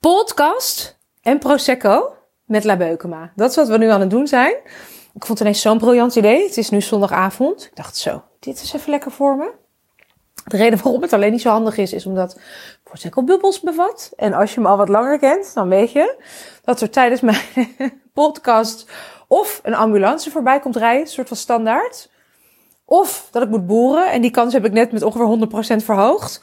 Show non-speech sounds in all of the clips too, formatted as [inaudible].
podcast en Prosecco met La Beukema. Dat is wat we nu aan het doen zijn. Ik vond het ineens zo'n briljant idee. Het is nu zondagavond. Ik dacht zo, dit is even lekker voor me. De reden waarom het alleen niet zo handig is, is omdat Prosecco bubbels bevat. En als je me al wat langer kent, dan weet je dat er tijdens mijn [laughs] podcast of een ambulance voorbij komt rijden, een soort van standaard. Of dat ik moet boeren en die kans heb ik net met ongeveer 100% verhoogd.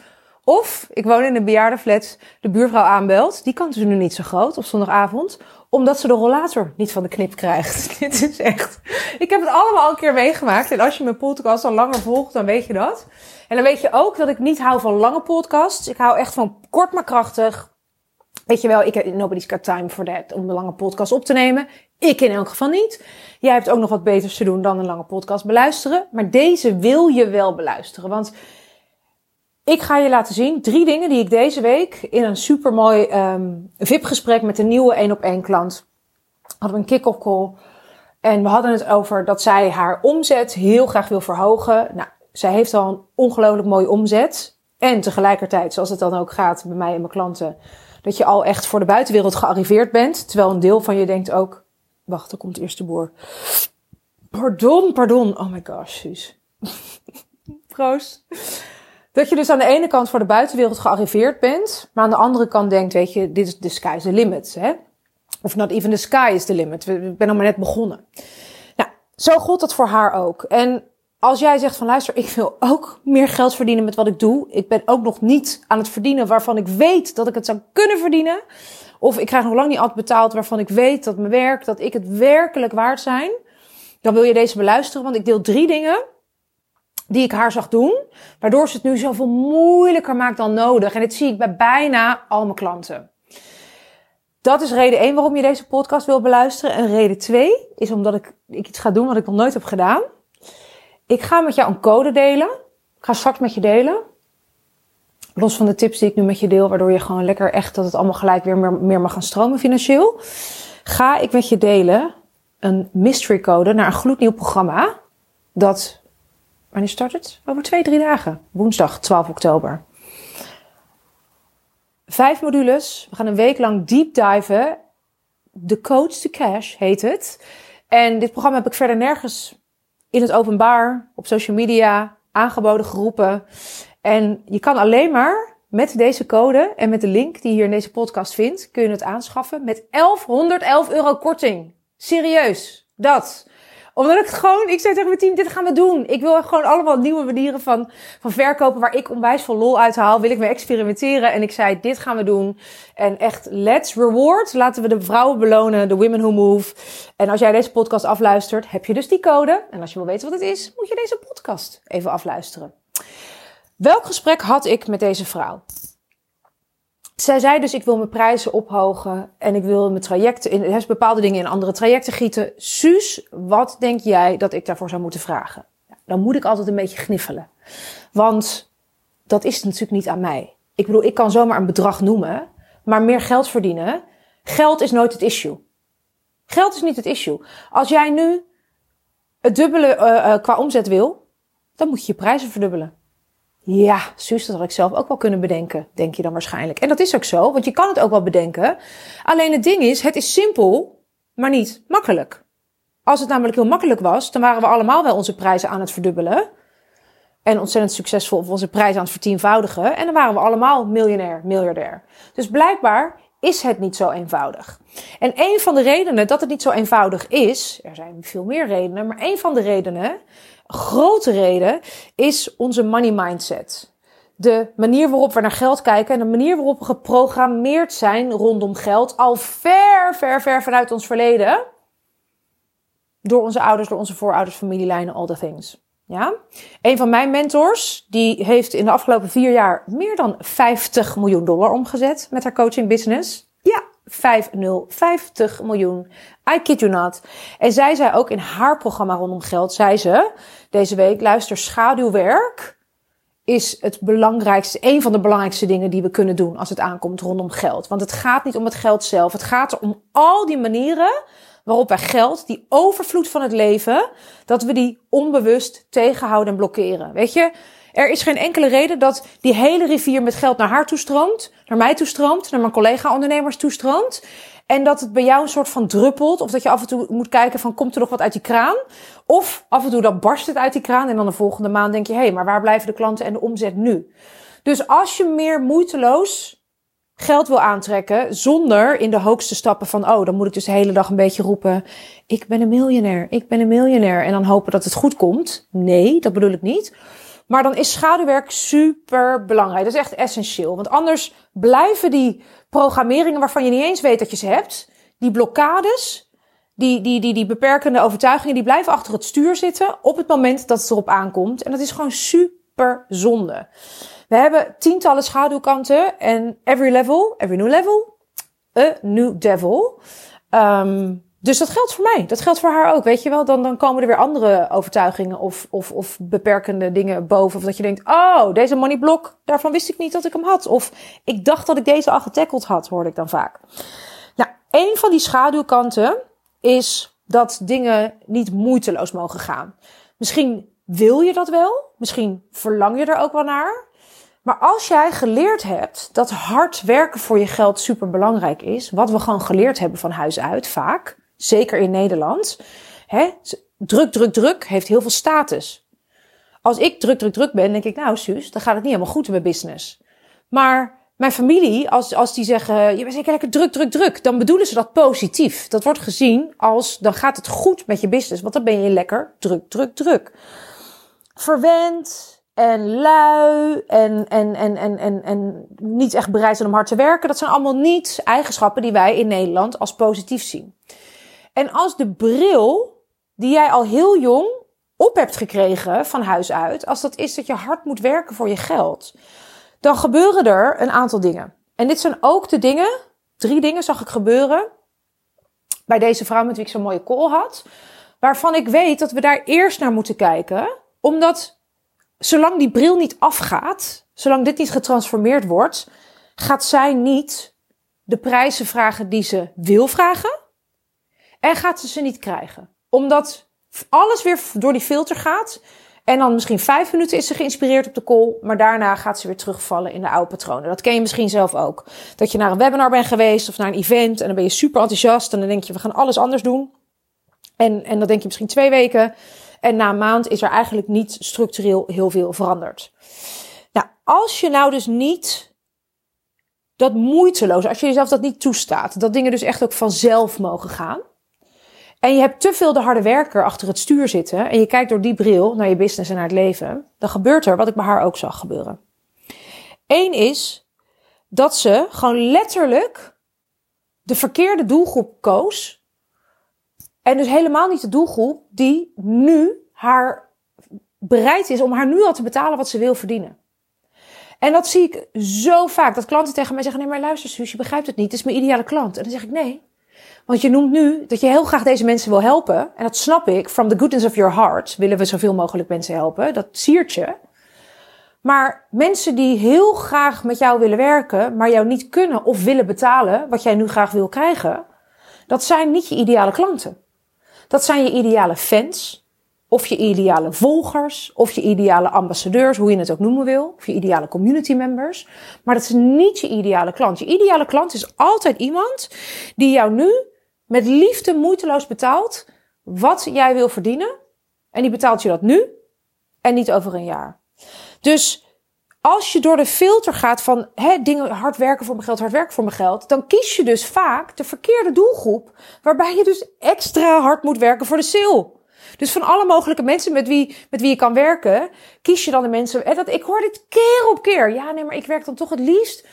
Of ik woon in een bejaardenflat, de buurvrouw aanbelt. Die kans is nu niet zo groot op zondagavond. Omdat ze de rollator niet van de knip krijgt. [laughs] Dit is echt... Ik heb het allemaal al een keer meegemaakt. En als je mijn podcast al langer volgt, dan weet je dat. En dan weet je ook dat ik niet hou van lange podcasts. Ik hou echt van kort maar krachtig. Weet je wel, ik heb nobody's got time for that om een lange podcast op te nemen. Ik in elk geval niet. Jij hebt ook nog wat beters te doen dan een lange podcast beluisteren. Maar deze wil je wel beluisteren. Want ik ga je laten zien drie dingen die ik deze week in een supermooi um, VIP-gesprek met een nieuwe 1 op 1 klant hadden we een kick-off call. En we hadden het over dat zij haar omzet heel graag wil verhogen. Nou, zij heeft al een ongelooflijk mooie omzet. En tegelijkertijd, zoals het dan ook gaat bij mij en mijn klanten, dat je al echt voor de buitenwereld gearriveerd bent. Terwijl een deel van je denkt ook, wacht, er komt eerst de boer. Pardon, pardon. Oh my gosh, Suus. [laughs] Proost. Dat je dus aan de ene kant voor de buitenwereld gearriveerd bent, maar aan de andere kant denkt, weet je, dit is de sky's the limit. Hè? Of not even the sky is the limit. Ik ben nog maar net begonnen. Nou, zo gold dat voor haar ook. En als jij zegt van luister, ik wil ook meer geld verdienen met wat ik doe. Ik ben ook nog niet aan het verdienen waarvan ik weet dat ik het zou kunnen verdienen. Of ik krijg nog lang niet altijd betaald waarvan ik weet dat mijn werk, dat ik het werkelijk waard zijn. Dan wil je deze beluisteren, want ik deel drie dingen die ik haar zag doen, waardoor ze het nu zoveel moeilijker maakt dan nodig. En dit zie ik bij bijna al mijn klanten. Dat is reden 1 waarom je deze podcast wil beluisteren. En reden 2 is omdat ik, ik iets ga doen wat ik nog nooit heb gedaan. Ik ga met jou een code delen. Ik ga straks met je delen. Los van de tips die ik nu met je deel, waardoor je gewoon lekker echt dat het allemaal gelijk weer meer, meer mag gaan stromen financieel. Ga ik met je delen een mystery code naar een gloednieuw programma. Dat Wanneer start het? Over twee, drie dagen. Woensdag 12 oktober. Vijf modules. We gaan een week lang deep diven. The Coach to Cash heet het. En dit programma heb ik verder nergens in het openbaar, op social media, aangeboden, geroepen. En je kan alleen maar met deze code en met de link die je hier in deze podcast vindt, kun je het aanschaffen met 1111 euro korting. Serieus, dat omdat ik gewoon, ik zei tegen mijn team, dit gaan we doen. Ik wil gewoon allemaal nieuwe manieren van, van verkopen waar ik onwijs veel lol uit haal. Wil ik mee experimenteren. En ik zei, dit gaan we doen. En echt, let's reward. Laten we de vrouwen belonen, de women who move. En als jij deze podcast afluistert, heb je dus die code. En als je wil weten wat het is, moet je deze podcast even afluisteren. Welk gesprek had ik met deze vrouw? Zij zei dus, ik wil mijn prijzen ophogen en ik wil mijn trajecten, in, bepaalde dingen in andere trajecten gieten. Suus, wat denk jij dat ik daarvoor zou moeten vragen? Dan moet ik altijd een beetje gniffelen. Want dat is natuurlijk niet aan mij. Ik bedoel, ik kan zomaar een bedrag noemen, maar meer geld verdienen. Geld is nooit het issue. Geld is niet het issue. Als jij nu het dubbele uh, qua omzet wil, dan moet je je prijzen verdubbelen. Ja, zus, dat had ik zelf ook wel kunnen bedenken, denk je dan waarschijnlijk. En dat is ook zo, want je kan het ook wel bedenken. Alleen het ding is, het is simpel, maar niet makkelijk. Als het namelijk heel makkelijk was, dan waren we allemaal wel onze prijzen aan het verdubbelen. En ontzettend succesvol onze prijzen aan het vertienvoudigen. En dan waren we allemaal miljonair, miljardair. Dus blijkbaar is het niet zo eenvoudig. En een van de redenen dat het niet zo eenvoudig is, er zijn veel meer redenen, maar een van de redenen grote reden is onze money mindset. De manier waarop we naar geld kijken en de manier waarop we geprogrammeerd zijn rondom geld al ver, ver, ver vanuit ons verleden. Door onze ouders, door onze voorouders, familielijnen, all the things. Ja? Een van mijn mentors, die heeft in de afgelopen vier jaar meer dan 50 miljoen dollar omgezet met haar coaching business. 50, miljoen. I kid you not. En zij zei ook in haar programma rondom geld, zei ze deze week, luister, schaduwwerk is het belangrijkste, een van de belangrijkste dingen die we kunnen doen als het aankomt rondom geld. Want het gaat niet om het geld zelf. Het gaat er om al die manieren waarop wij geld, die overvloed van het leven, dat we die onbewust tegenhouden en blokkeren. Weet je, Er is geen enkele reden dat die hele rivier met geld naar haar toestroomt, naar mij toestroomt, naar mijn collega-ondernemers toestroomt. En dat het bij jou een soort van druppelt. Of dat je af en toe moet kijken van komt er nog wat uit die kraan. Of af en toe dan barst het uit die kraan. En dan de volgende maand denk je, hé, hey, maar waar blijven de klanten en de omzet nu? Dus als je meer moeiteloos geld wil aantrekken zonder in de hoogste stappen van, oh, dan moet ik dus de hele dag een beetje roepen, ik ben een miljonair, ik ben een miljonair en dan hopen dat het goed komt. Nee, dat bedoel ik niet. Maar dan is schaduwwerk super belangrijk. Dat is echt essentieel. Want anders blijven die programmeringen waarvan je niet eens weet dat je ze hebt, die blokkades, die, die, die, die beperkende overtuigingen, die blijven achter het stuur zitten op het moment dat het erop aankomt. En dat is gewoon super zonde. We hebben tientallen schaduwkanten en every level, every new level, a new devil. Um, dus dat geldt voor mij. Dat geldt voor haar ook. Weet je wel, dan, dan komen er weer andere overtuigingen of, of, of beperkende dingen boven. Of dat je denkt, oh, deze moneyblock, daarvan wist ik niet dat ik hem had. Of ik dacht dat ik deze al getackled had, hoorde ik dan vaak. Nou, een van die schaduwkanten is dat dingen niet moeiteloos mogen gaan. Misschien wil je dat wel. Misschien verlang je er ook wel naar. Maar als jij geleerd hebt dat hard werken voor je geld super belangrijk is, wat we gewoon geleerd hebben van huis uit vaak, zeker in Nederland, hè, druk, druk, druk heeft heel veel status. Als ik druk, druk, druk ben, denk ik, nou Suus, dan gaat het niet helemaal goed in mijn business. Maar mijn familie, als, als die zeggen, je bent zeker lekker druk, druk, druk, dan bedoelen ze dat positief. Dat wordt gezien als, dan gaat het goed met je business, want dan ben je lekker druk, druk, druk. Verwend, en lui en, en, en, en, en, en niet echt bereid zijn om hard te werken. Dat zijn allemaal niet eigenschappen die wij in Nederland als positief zien. En als de bril die jij al heel jong op hebt gekregen van huis uit, als dat is dat je hard moet werken voor je geld, dan gebeuren er een aantal dingen. En dit zijn ook de dingen, drie dingen zag ik gebeuren bij deze vrouw met wie ik zo'n mooie call had, waarvan ik weet dat we daar eerst naar moeten kijken, omdat zolang die bril niet afgaat, zolang dit niet getransformeerd wordt, gaat zij niet de prijzen vragen die ze wil vragen. En gaat ze ze niet krijgen. Omdat alles weer door die filter gaat. En dan misschien vijf minuten is ze geïnspireerd op de call. Maar daarna gaat ze weer terugvallen in de oude patronen. Dat ken je misschien zelf ook. Dat je naar een webinar bent geweest of naar een event. En dan ben je super enthousiast. En dan denk je, we gaan alles anders doen. En, en dan denk je misschien twee weken. En na een maand is er eigenlijk niet structureel heel veel veranderd. Nou, als je nou dus niet dat moeiteloos, als je jezelf dat niet toestaat, dat dingen dus echt ook vanzelf mogen gaan. En je hebt te veel de harde werker achter het stuur zitten en je kijkt door die bril naar je business en naar het leven, dan gebeurt er wat ik bij haar ook zag gebeuren. Eén is dat ze gewoon letterlijk de verkeerde doelgroep koos en dus helemaal niet de doelgroep die nu haar bereid is om haar nu al te betalen wat ze wil verdienen. En dat zie ik zo vaak. Dat klanten tegen mij zeggen: Nee, maar luister, Suus, je begrijpt het niet. Het is mijn ideale klant. En dan zeg ik: Nee. Want je noemt nu dat je heel graag deze mensen wil helpen. En dat snap ik. From the goodness of your heart willen we zoveel mogelijk mensen helpen. Dat siert je. Maar mensen die heel graag met jou willen werken, maar jou niet kunnen of willen betalen wat jij nu graag wil krijgen, dat zijn niet je ideale klanten. Dat zijn je ideale fans, of je ideale volgers, of je ideale ambassadeurs, hoe je het ook noemen wil, of je ideale community members. Maar dat is niet je ideale klant. Je ideale klant is altijd iemand die jou nu met liefde moeiteloos betaalt wat jij wil verdienen. En die betaalt je dat nu en niet over een jaar. Dus als je door de filter gaat van hè, dingen hard werken voor mijn geld, hard werken voor mijn geld, dan kies je dus vaak de verkeerde doelgroep, waarbij je dus extra hard moet werken voor de sale. Dus van alle mogelijke mensen met wie, met wie je kan werken, kies je dan de mensen. En dat, ik hoor dit keer op keer. Ja, nee, maar ik werk dan toch het liefst.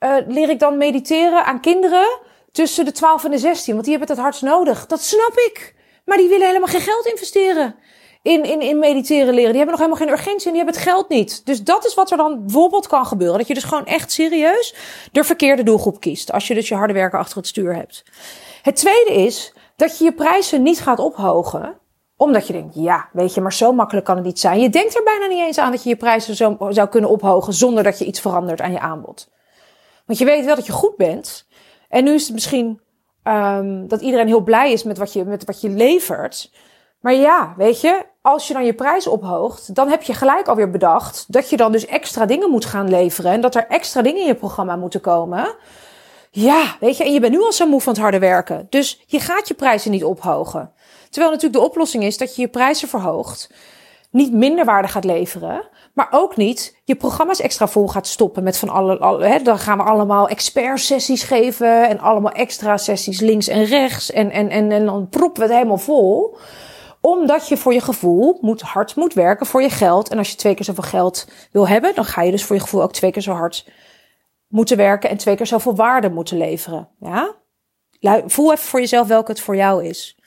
Uh, leer ik dan mediteren aan kinderen tussen de 12 en de 16, want die hebben het het hardst nodig. Dat snap ik. Maar die willen helemaal geen geld investeren in, in, in mediteren leren. Die hebben nog helemaal geen urgentie en die hebben het geld niet. Dus dat is wat er dan bijvoorbeeld kan gebeuren. Dat je dus gewoon echt serieus de verkeerde doelgroep kiest. Als je dus je harde werken achter het stuur hebt. Het tweede is dat je je prijzen niet gaat ophogen omdat je denkt, ja, weet je, maar zo makkelijk kan het niet zijn. Je denkt er bijna niet eens aan dat je je prijzen zo, zou kunnen ophogen zonder dat je iets verandert aan je aanbod. Want je weet wel dat je goed bent. En nu is het misschien um, dat iedereen heel blij is met wat je, met wat je levert. Maar ja, weet je, als je dan je prijs ophoogt, dan heb je gelijk alweer bedacht dat je dan dus extra dingen moet gaan leveren en dat er extra dingen in je programma moeten komen. Ja, weet je, en je bent nu al zo moe van het harde werken. Dus je gaat je prijzen niet ophogen. Terwijl natuurlijk de oplossing is dat je je prijzen verhoogt, niet minder waarde gaat leveren, maar ook niet je programma's extra vol gaat stoppen met van alle, alle hè, dan gaan we allemaal expert sessies geven en allemaal extra sessies links en rechts en, en, en, en dan proppen we het helemaal vol omdat je voor je gevoel moet, hard moet werken voor je geld. En als je twee keer zoveel geld wil hebben, dan ga je dus voor je gevoel ook twee keer zo hard moeten werken en twee keer zoveel waarde moeten leveren. Ja? Voel even voor jezelf welke het voor jou is.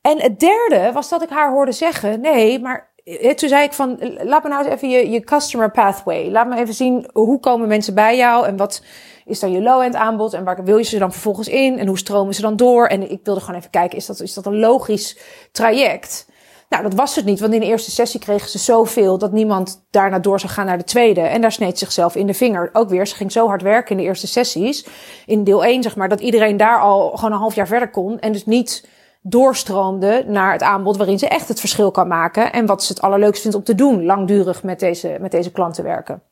En het derde was dat ik haar hoorde zeggen: nee, maar eh, toen zei ik van, laat me nou eens even je, je customer pathway. Laat me even zien hoe komen mensen bij jou en wat is dan je low-end aanbod en waar wil je ze dan vervolgens in en hoe stromen ze dan door? En ik wilde gewoon even kijken, is dat, is dat een logisch traject? Nou, dat was het niet, want in de eerste sessie kregen ze zoveel dat niemand daarna door zou gaan naar de tweede. En daar sneed zichzelf in de vinger. Ook weer, ze ging zo hard werken in de eerste sessies, in deel 1 zeg maar, dat iedereen daar al gewoon een half jaar verder kon en dus niet doorstroomde naar het aanbod waarin ze echt het verschil kan maken en wat ze het allerleukst vindt om te doen, langdurig met deze, met deze klanten werken.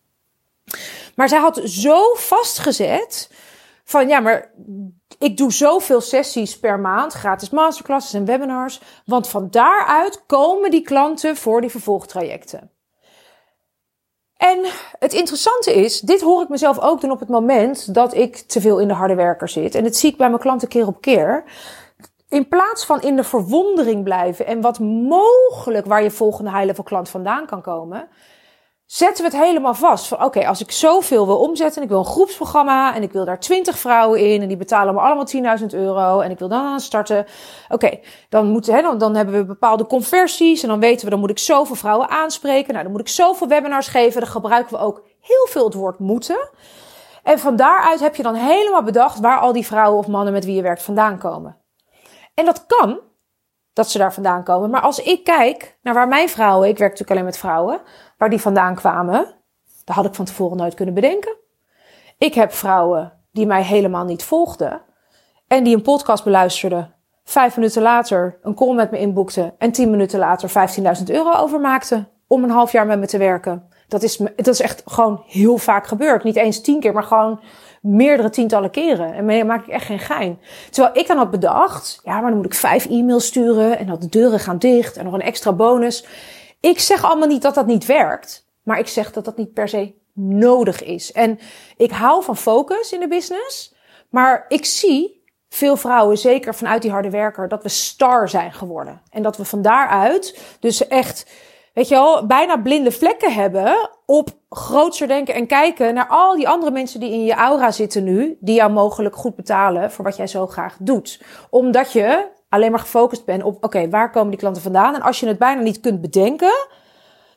Maar zij had zo vastgezet van ja, maar ik doe zoveel sessies per maand, gratis masterclasses en webinars, want van daaruit komen die klanten voor die vervolgtrajecten. En het interessante is, dit hoor ik mezelf ook doen op het moment dat ik te veel in de harde werker zit. En dat zie ik bij mijn klanten keer op keer. In plaats van in de verwondering blijven en wat mogelijk waar je volgende high-level klant vandaan kan komen, zetten we het helemaal vast. Van oké, als ik zoveel wil omzetten en ik wil een groepsprogramma en ik wil daar 20 vrouwen in en die betalen me allemaal 10.000 euro en ik wil dan aan starten. Oké, dan, moeten, hè, dan, dan hebben we bepaalde conversies en dan weten we, dan moet ik zoveel vrouwen aanspreken. Nou, dan moet ik zoveel webinars geven. Dan gebruiken we ook heel veel het woord moeten. En van daaruit heb je dan helemaal bedacht waar al die vrouwen of mannen met wie je werkt vandaan komen. En dat kan, dat ze daar vandaan komen. Maar als ik kijk naar waar mijn vrouwen, ik werk natuurlijk alleen met vrouwen, waar die vandaan kwamen, dat had ik van tevoren nooit kunnen bedenken. Ik heb vrouwen die mij helemaal niet volgden en die een podcast beluisterden. Vijf minuten later een call met me inboekten en tien minuten later 15.000 euro overmaakten om een half jaar met me te werken. Dat is, dat is echt gewoon heel vaak gebeurd. Niet eens tien keer, maar gewoon meerdere tientallen keren. En mee maak ik echt geen gein. Terwijl ik dan had bedacht, ja, maar dan moet ik vijf e-mails sturen en dan de deuren gaan dicht en nog een extra bonus. Ik zeg allemaal niet dat dat niet werkt, maar ik zeg dat dat niet per se nodig is. En ik hou van focus in de business, maar ik zie veel vrouwen, zeker vanuit die harde werker, dat we star zijn geworden. En dat we van daaruit dus echt, weet je wel, bijna blinde vlekken hebben op grootser denken en kijken naar al die andere mensen die in je aura zitten nu, die jou mogelijk goed betalen voor wat jij zo graag doet. Omdat je alleen maar gefocust bent op, oké, waar komen die klanten vandaan? En als je het bijna niet kunt bedenken,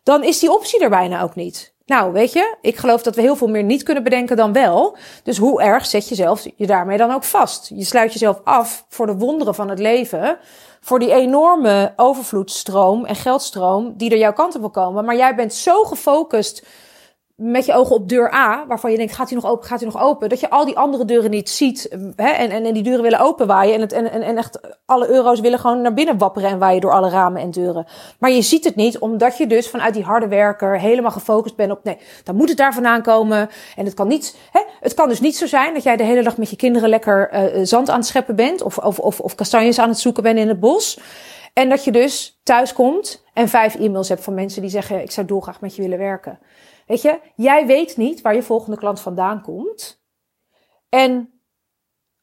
dan is die optie er bijna ook niet. Nou, weet je, ik geloof dat we heel veel meer niet kunnen bedenken dan wel. Dus hoe erg zet je zelf je daarmee dan ook vast? Je sluit jezelf af voor de wonderen van het leven. Voor die enorme overvloedsstroom en geldstroom die er jouw kant op wil komen. Maar jij bent zo gefocust met je ogen op deur A, waarvan je denkt, gaat hij nog open, gaat hij nog open? Dat je al die andere deuren niet ziet hè, en, en, en die deuren willen openwaaien en, het, en, en, en echt alle euro's willen gewoon naar binnen wapperen en waaien door alle ramen en deuren. Maar je ziet het niet, omdat je dus vanuit die harde werker helemaal gefocust bent op, nee, dan moet het daar vandaan komen. En het kan niet, hè, het kan dus niet zo zijn dat jij de hele dag met je kinderen lekker uh, zand aan het scheppen bent of, of, of, of kastanjes aan het zoeken bent in het bos. En dat je dus thuis komt en vijf e-mails hebt van mensen die zeggen, ik zou dolgraag met je willen werken. Weet je, jij weet niet waar je volgende klant vandaan komt. En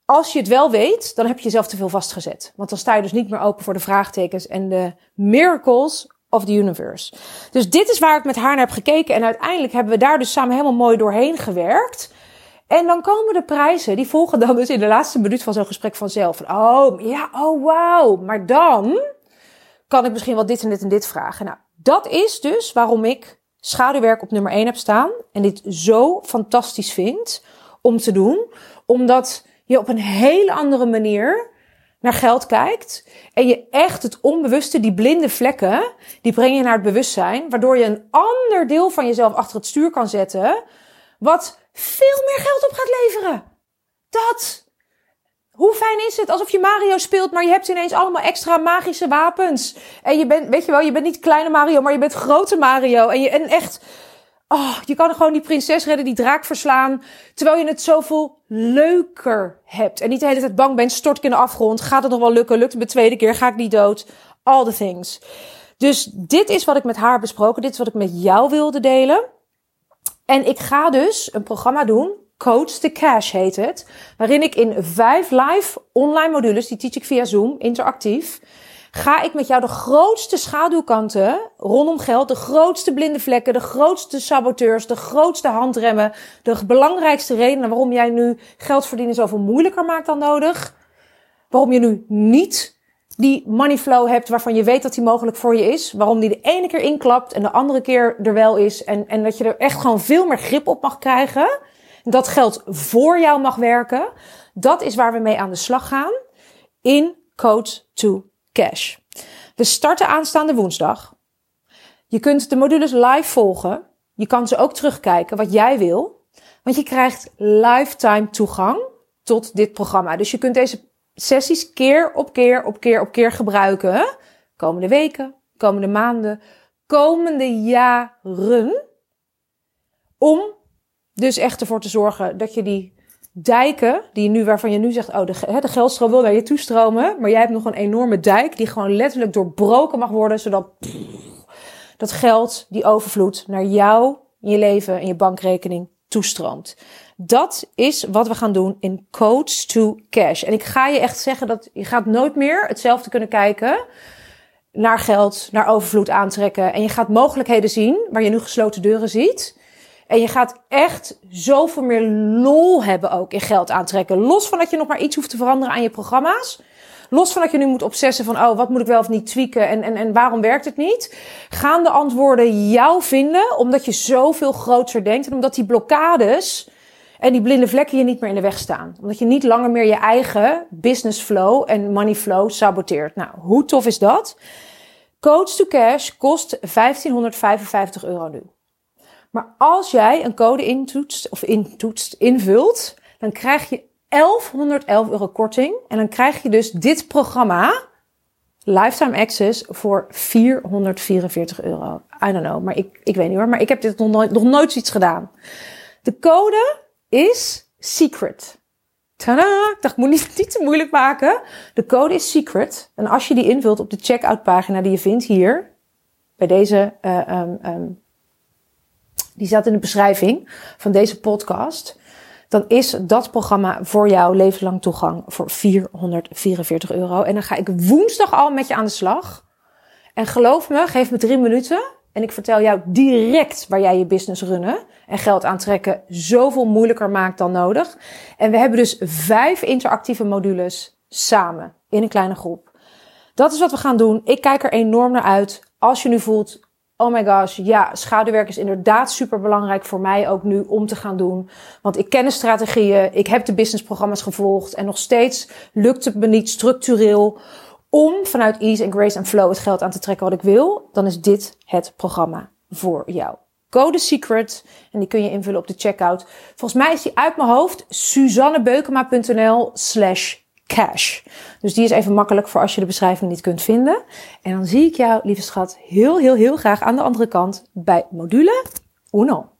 als je het wel weet, dan heb je jezelf te veel vastgezet. Want dan sta je dus niet meer open voor de vraagtekens en de miracles of the universe. Dus dit is waar ik met haar naar heb gekeken. En uiteindelijk hebben we daar dus samen helemaal mooi doorheen gewerkt. En dan komen de prijzen, die volgen dan dus in de laatste minuut van zo'n gesprek vanzelf. oh, ja, oh wow. Maar dan kan ik misschien wel dit en dit en dit vragen. Nou, dat is dus waarom ik schaduwwerk op nummer 1 heb staan. En dit zo fantastisch vind om te doen. Omdat je op een hele andere manier naar geld kijkt. En je echt het onbewuste, die blinde vlekken, die breng je naar het bewustzijn. Waardoor je een ander deel van jezelf achter het stuur kan zetten. Wat veel meer geld op gaat leveren. Dat Hoe fijn is het alsof je Mario speelt, maar je hebt ineens allemaal extra magische wapens. En je bent, weet je wel, je bent niet kleine Mario, maar je bent grote Mario. En, je, en echt, oh, je kan gewoon die prinses redden, die draak verslaan. Terwijl je het zoveel leuker hebt. En niet de hele tijd bang bent, stort ik in de afgrond. Gaat het nog wel lukken? Lukt het de tweede keer? Ga ik niet dood? All the things. Dus dit is wat ik met haar besproken. Dit is wat ik met jou wilde delen. En ik ga dus een programma doen. Coach the Cash heet het. Waarin ik in vijf live online modules, die teach ik via Zoom, interactief. Ga ik met jou de grootste schaduwkanten rondom geld, de grootste blinde vlekken, de grootste saboteurs, de grootste handremmen, de belangrijkste redenen waarom jij nu geld verdienen zoveel moeilijker maakt dan nodig. Waarom je nu niet die money flow hebt waarvan je weet dat die mogelijk voor je is. Waarom die de ene keer inklapt en de andere keer er wel is. En, en dat je er echt gewoon veel meer grip op mag krijgen. Dat geld voor jou mag werken. Dat is waar we mee aan de slag gaan. In Code to Cash. We starten aanstaande woensdag. Je kunt de modules live volgen. Je kan ze ook terugkijken wat jij wil. Want je krijgt lifetime toegang tot dit programma. Dus je kunt deze sessies keer op keer op keer op keer gebruiken. Komende weken, komende maanden, komende jaren. Om dus echt ervoor te zorgen dat je die dijken, die nu, waarvan je nu zegt, oh, de, de geldstroom wil naar je toestromen. Maar jij hebt nog een enorme dijk die gewoon letterlijk doorbroken mag worden, zodat dat geld, die overvloed, naar jou, je leven en je bankrekening toestroomt. Dat is wat we gaan doen in Coach to Cash. En ik ga je echt zeggen dat je gaat nooit meer hetzelfde kunnen kijken naar geld, naar overvloed aantrekken. En je gaat mogelijkheden zien waar je nu gesloten deuren ziet. En je gaat echt zoveel meer lol hebben ook in geld aantrekken. Los van dat je nog maar iets hoeft te veranderen aan je programma's. Los van dat je nu moet obsessen van, oh, wat moet ik wel of niet tweaken en, en, en waarom werkt het niet? Gaan de antwoorden jou vinden, omdat je zoveel groter denkt en omdat die blokkades en die blinde vlekken je niet meer in de weg staan. Omdat je niet langer meer je eigen business flow en money flow saboteert. Nou, hoe tof is dat? Coach to Cash kost 1555 euro nu. Maar als jij een code intoetst of intoetst, invult, dan krijg je 1111 euro korting. En dan krijg je dus dit programma, Lifetime Access, voor 444 euro. I don't know, maar ik, ik weet niet hoor. Maar ik heb dit nog nooit, nog nooit zoiets gedaan. De code is secret. Tada! Ik dacht, ik moet niet, [laughs] niet te moeilijk maken. De code is secret. En als je die invult op de checkout pagina die je vindt hier, bij deze, uh, um, um, die staat in de beschrijving van deze podcast, dan is dat programma voor jou levenslang toegang voor 444 euro. En dan ga ik woensdag al met je aan de slag. En geloof me, geef me drie minuten. En ik vertel jou direct waar jij je business runnen en geld aantrekken zoveel moeilijker maakt dan nodig. En we hebben dus vijf interactieve modules samen in een kleine groep. Dat is wat we gaan doen. Ik kijk er enorm naar uit. Als je nu voelt, oh my gosh, ja, schaduwwerk is inderdaad super belangrijk voor mij ook nu om te gaan doen. Want ik ken de strategieën, ik heb de businessprogramma's gevolgd en nog steeds lukt het me niet structureel om vanuit Ease and Grace en Flow het geld aan te trekken wat ik wil. Dan is dit het programma voor jou. Code Secret. En die kun je invullen op de checkout. Volgens mij is die uit mijn hoofd suzannebeukema.nl slash cash. Dus die is even makkelijk voor als je de beschrijving niet kunt vinden. En dan zie ik jou, lieve schat, heel, heel, heel graag aan de andere kant bij module Uno.